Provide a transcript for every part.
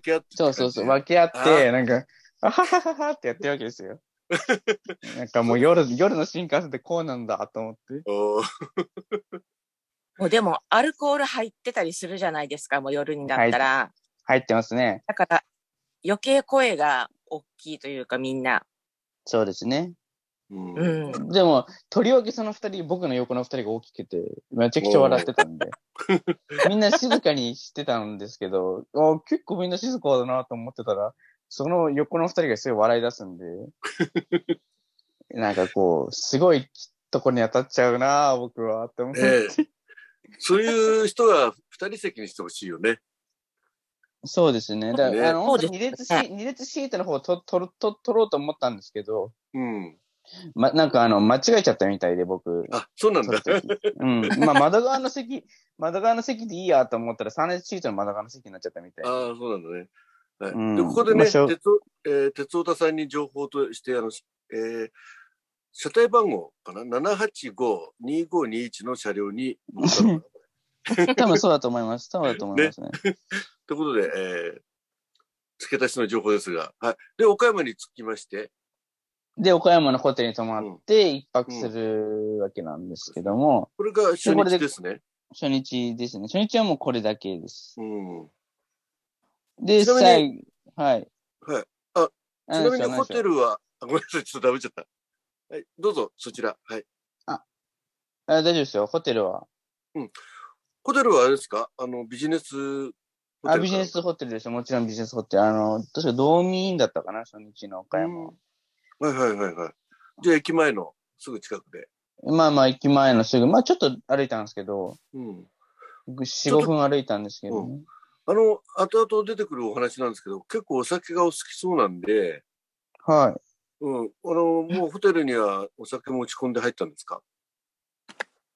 け合ってそうそうそう、わ分け合っあて、なんか、あははははってやってるわけですよ。なんかもう夜、夜の新幹線ってこうなんだと思って。もうでも、アルコール入ってたりするじゃないですか、もう夜になったら。入ってますね。だから、余計声が大きいというか、みんな。そうですね。うんうん。でも、とりわけその二人、僕の横の二人が大きくて、めちゃくちゃ笑ってたんで。みんな静かにしてたんですけど、あ結構みんな静かだなと思ってたら、その横の二人がすごい笑い出すんで、なんかこう、すごいとこに当たっちゃうな僕は、って思って。ええそういう人が二人席にしてほしいよね。そうですね。だから、ねあの、二列シー二列シートの方をと取ると取ろうと思ったんですけど、うん。ま、なんかあの、間違えちゃったみたいで、僕。あ、そうなんだ。うん。まあ、窓側の席、窓側の席でいいやと思ったら、3列シートの窓側の席になっちゃったみたい。ああ、そうなんだね。はいうんでここでね、まあ鉄尾、えー、鉄尾田さんに情報として、あの、えー、車体番号かな ?785-2521 の車両に 多分そうだと思います。多分だと思いますね。ということで、えー、付け足しの情報ですが、はい。で、岡山に着きまして、で、岡山のホテルに泊まって、一泊するわけなんですけども、これが初日ですね。初日ですね。初日はもうこれだけです。うん。で、最後、はい。はい。あ、ちなみにホテル。ルは、あごめんなさい、ちょっとダメちゃった。はい、どうぞ、そちら。はい。あ大丈夫ですよ、ホテルは。ホテルはあれですか？あの、ビジネスホテルかあ、ビジネスホテルですよ。もちろんビジネスホテル。あの、確かドーミーインだったかな、初日の岡山は。はいはいはいはい。じゃあ駅前のすぐ近くで。まあまあ、駅前のすぐ、まあちょっと歩いたんですけど、うん。4、5分歩いたんですけどね。あの、後々出てくるお話なんですけど、結構お酒がお好きそうなんで、はい。うん。あの、もうホテルにはお酒持ち込んで入ったんですか？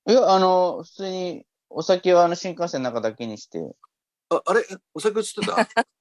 いや、あの、普通に、お酒はあの新幹線の中だけにして。あ、あれ？お酒映ってた？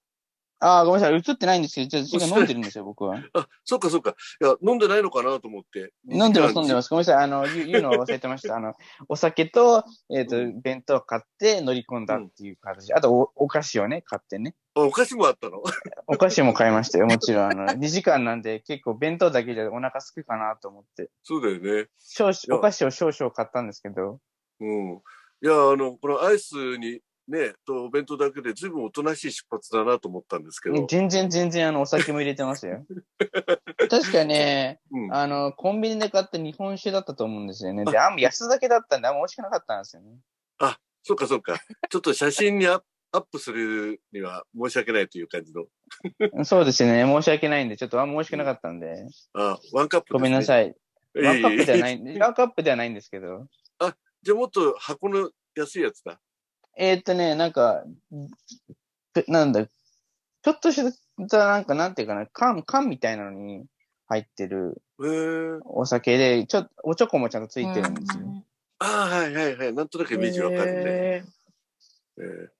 ああ、ごめんなさい。映ってないんですけど、ちょっと違う飲んでるんですよ、僕は。あ、そっかそっか。いや、飲んでないのかなと思って。飲んでます、飲んでまます。ごめんなさい。あの、言う言うのを忘れてました。あの、お酒と、えっ、と、う弁当買って乗り込んだっていう形。あとお、お菓子をね、買ってね。お菓子もあったの？お菓子も買いましたよ、もちろん。あの、2時間なんで、結構弁当だけじゃお腹すくかなと思って。そうだよね。少々、お菓子を少々買ったんですけど。うん。いや、あの、このアイスにね、とお弁当だけで随分おとなしい出発だなと思ったんですけど。全然全然あの、お酒も入れてますよ。確かね、うん。あの、コンビニで買った日本酒だったと思うんですよね。で、あんま安酒だったんで、あんま美味しくなかったんですよね。そっかそっか。ちょっと写真にアアップするには申し訳ないという感じの。そうですね。申し訳ないんで、ちょっとあんま美味しくなかったんで。あ、ワンカップごめんなさい。い。ワンカップではないい、ワンカップではないんですけど。じゃあもっと箱の安いやつだ。えーっとね、なんか、ぺなんだ、ちょっとした、なんか、なんていうかな、缶、缶みたいなのに入ってる。お酒で、ちょっと、おちょこもちゃんとついてるんですよ。ああ、はいはいはい。なんとなくイメージわかるね。へえー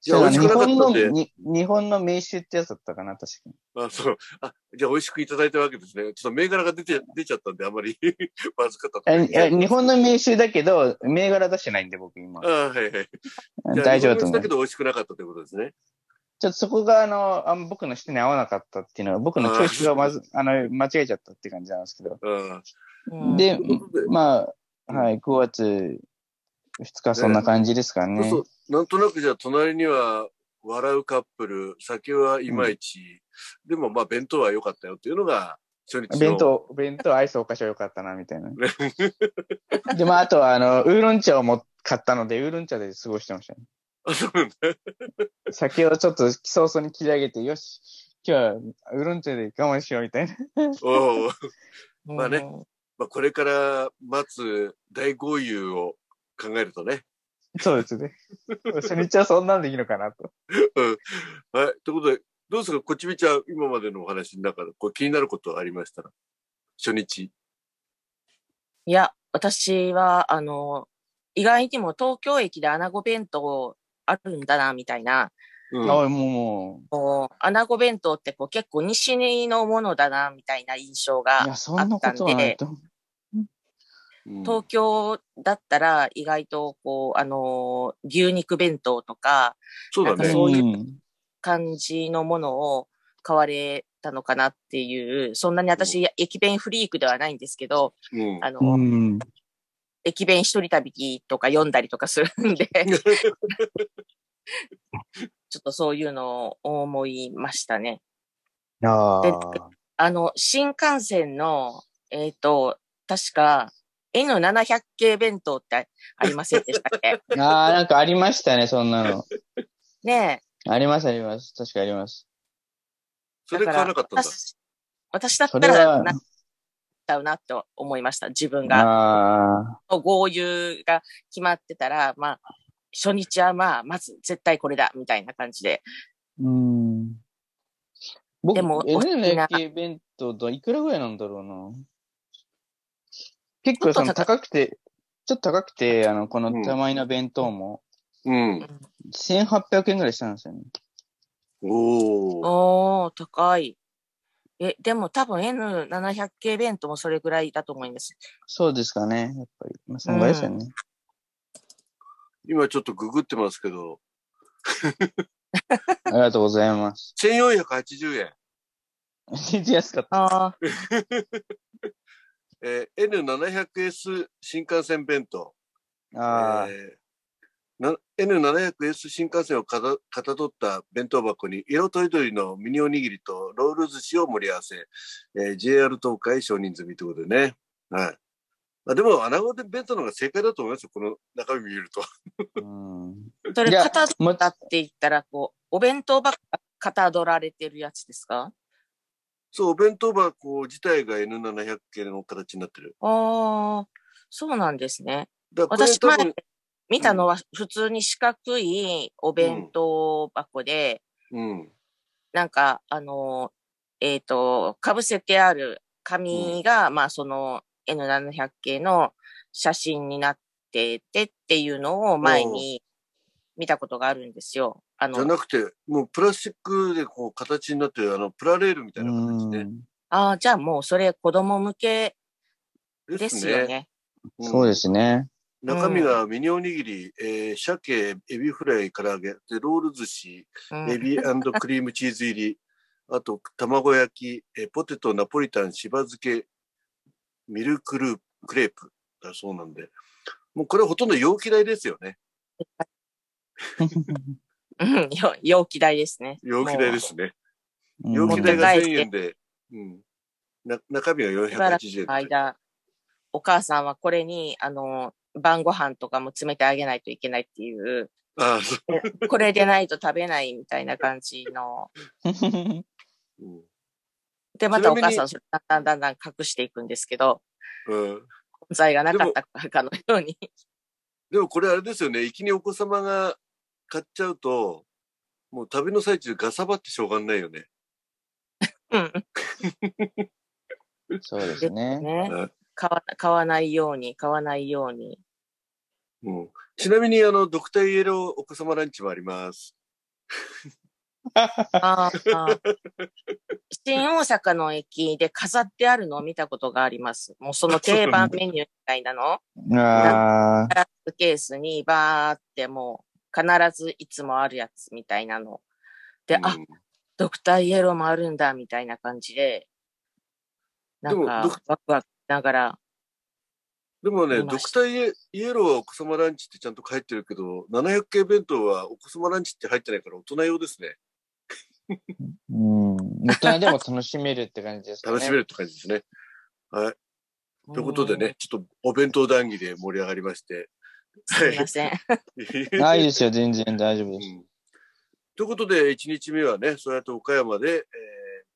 いや、美味し日くなかったんで。本のに、日本の名酒ってやつだったかな、確かに。あ、そう。あ、じゃあ美味しくいただいたわけですね。ちょっと銘柄が出て、出ちゃったんで、あまり まずかったとえ日本の名酒だけど、銘柄出してないんで、僕今あ。あ、はいはい。大丈夫だと思うだけ。ど美味しくなかったということですね。ちょっとそこが、あの、あ僕の人に合わなかったっていうのは、僕のチョイスがまず、あの、間違えちゃったって感じなんですけど。あうんでまあ、はい、9月2日そんな感じですかあ、ね。そうなんとなくじゃあ隣には笑うカップル、酒はいまいち、でもまあ弁当は良かったよっていうのが初日の。弁当、弁当、アイスお菓子は良かったな、みたいな。で、まあ、あとは、あの、ウーロン茶をも買ったので、ウーロン茶で過ごしてましたね。あ、そうなんだ。酒をちょっと早々に切り上げて、よし、今日はウーロン茶で我慢しよう、みたいな。おうまあねうんまあこれから待つ大豪遊を考えるとね。そうですね。初日はそんなんでいいのかなと。うん。はい。ということで、どうですかこっちみちゃん、今までのお話の中で、こう気になることありましたら、初日。いや、私は、あの、意外にも東京駅で穴子弁当あるんだな、みたいな。うん。あもう、もこう、穴子弁当ってこう結構西のものだな、みたいな印象がや、そんなことはないと。うん東京だったら意外とこう、あの、牛肉弁当とか、そうだね。なんかそういううん感じのものを買われたのかなっていう、そんなに私、駅弁フリークではないんですけど、うん。あの、うん。駅弁一人旅とか読んだりとかするんで、ちょっとそういうのを思いましたね。でああ。あの、新幹線の、えっ、と、確か N700 系弁当ってありませんでしたっけ？ああ、なんかありましたね、そんなの。ねあります、あります。確かあります。え。それ買わなかったんだ。私私だったら、っちゃうなと思いました。自分が。ああ、合流が決まってたら、まあ、初日はまあ、まず絶対これだ、みたいな感じで。うん。僕、でもお好きな N の系弁当といくらぐらいなんだろうな。結構その高くて、ちょっと高くて、あの、こうんのたまにの弁当も、うん。1800円ぐらいしたんですよね。おー。おー、高い。え、でも多分 N700 系弁当もそれぐらいだと思います。そうですかね、やっぱり。まあ、そのぐらいですよね。今ちょっとググってますけど、ありがとうございます。1480円。全然安かった。ああ、えー N700S 新幹線弁当。ああ、えーな N700S 新幹線をかたかたどった弁当箱に色とりどりのミニおにぎりとロール寿司を盛り合わせ、えー JR 東海承認済みということでね。はい。あでも、穴子で弁当の方が正解だと思いますよ、この中身見ると。うん。それ、いや型取もったって言ったら、こう、お弁当ばっか型取られてるやつですか？そう、お弁当箱自体が N700 系の形になってる。ああ、そうなんですね。だからこれ私見たのは普通に四角いお弁当箱で、うん。なんか、あの、えっ、と、かぶせてある紙が、まあ、その N700 系の写真になっててっていうのを前に見たことがあるんですよ。あじゃの、なくて、もうプラスチックでこう形になってる、あの、プラレールみたいな形ね。ああ、じゃあもうそれ子供向けですよね。うんそうですね。中身がミニおにぎり、えー鮭、エビフライ、唐揚げ、で、ロール寿司、うんエビクリームチーズ入り、あと、卵焼き、えーポテト、ナポリタン、しば漬け、ミルクルークレープだそうなんで、もうこれほとんど容器代ですよね。うん、よ容器代ですね。容器代ですね。うん容器代が1000持って帰って円で、うん。な中身がしばらく480円の。間、お母さんはこれに、あの、晩ご飯とかも詰めてあげないといけないっていう、ああ、そう。これでないと食べないみたいな感じの。うんで、またお母さんそれだんだんだんだん隠していくんですけど、うん。存在がなかったかのように。でもこれあれですよね、一気にお子様が買っちゃうと、もう旅の最中ガサバってしょうがないよね。うん。そうですね。買わないように、買わないように。うん、ちなみに、あの、ドクターイエローお子様ランチもあります。ああ。新大阪の駅で飾ってあるのを見たことがあります。もうその定番メニューみたいなの。ああ、ガラスケースにバーってもう必ずいつもあるやつみたいなの。で、あう、んドクターイエローもあるんだみたいな感じで、なんかワクワクしながら、でもね、ドクターイエイエローはお子様ランチってちゃんと書いてるけど、700系弁当はお子様ランチって入ってないから大人用ですね。うん。大人でも楽しめるって感じですかね。楽しめるって感じですね。はい。ということでね、ちょっとお弁当談義で盛り上がりまして。うん。すみません。あ、いいですよ、全然大丈夫です。うんということで、1日目はね、そうやって岡山で、えー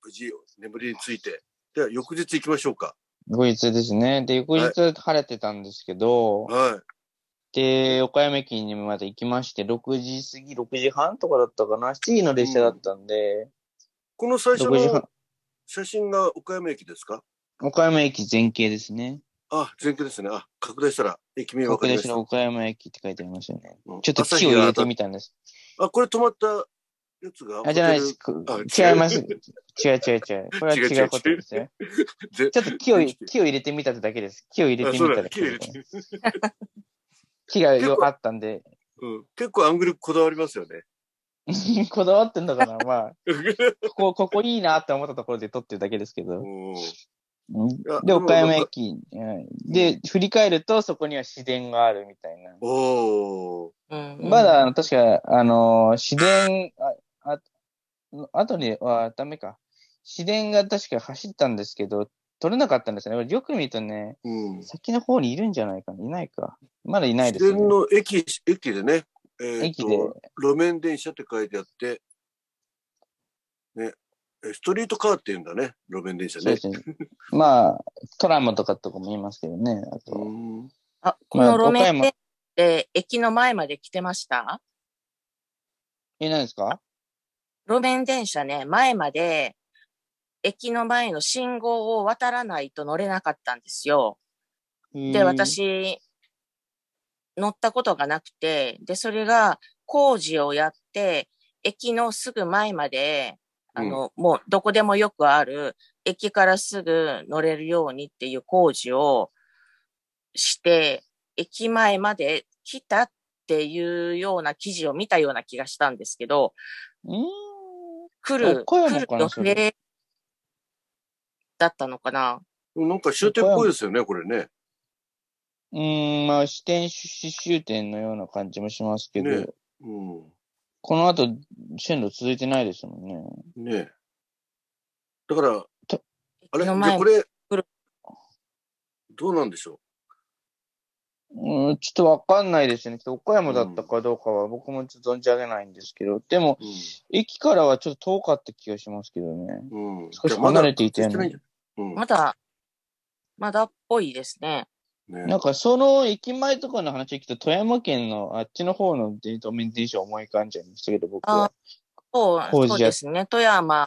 無事眠りについて、では翌日行きましょうか。後日ですね。で、翌日晴れてたんですけど、はい。で、岡山駅にまで行きまして、6時過ぎ、6時半とかだったかな、7時の列車だったんで、この最初6時の半、写真が岡山駅ですか？岡山駅全景ですね。あ、全景ですね。あ、拡大したら駅名わかりました国電の。岡山駅って書いてありますよね。うんちょっと朝木を入れてみたんです。あ、これ止まったやつがあ、じゃないでホす。違います。違う違う違う。これは違うことですよ。テルちょっと木を、全木を入れてみただけです。木を入れあ、てみただけです。に。木がよあったんで、うん。結構アングルこだわりますよね。こだわってんだから、まあ、ここ、ここいいなって思ったところで撮ってるだけですけど。で、岡山駅、はいで、振り返るとそこには市電があるみたいな。おーうんまだ、あの確か、あのー、市電、あ、あ、あとにはダメか。市電が確か走ったんですけど、取れなかったんですよね。よく見るとね、うん。先の方にいるんじゃないかな。いないか。まだいないですね。然の駅、駅でね、えーと駅で路面電車って書いてあって、ね、えストリートカーって言うんだね、路面電車ね。そうですね。まあ、トラムとかとかも言いますけどね。あと、うんあ、こまあの路面電で駅の前まで来てました？え、何ですか？路面電車ね、前まで、駅の前の信号を渡らないと乗れなかったんですよ。で、、私、乗ったことがなくて、で、それが工事をやって、駅のすぐ前まで、あの、もうどこでもよくある、駅からすぐ乗れるようにっていう工事をして、駅前まで来たっていうような記事を見たような気がしたんですけど、うーん。来る、岡山来る予定だったのかな？なんか終点っぽいですよね、これね。うーん、まあ、支店終点のような感じもしますけど、ねうん。この後、線路続いてないですもんね。ね。だから、あれ？じゃこれどうなんでしょうん、ちょっとわかんないですね。ちょっと岡山だったかどうかは僕もちょっと存じ上げないんですけど、でも、う。駅からはちょっと遠かった気がしますけどね。うん。うん。少し離れていてないんじゃんまだ、まだっぽいですね。うん。ねなんかその駅前とかの話を聞くと、富山県のあっちの方のデートメン電車を思い浮かんじゃいましたけど、僕は。そう、工事やそうですね。富山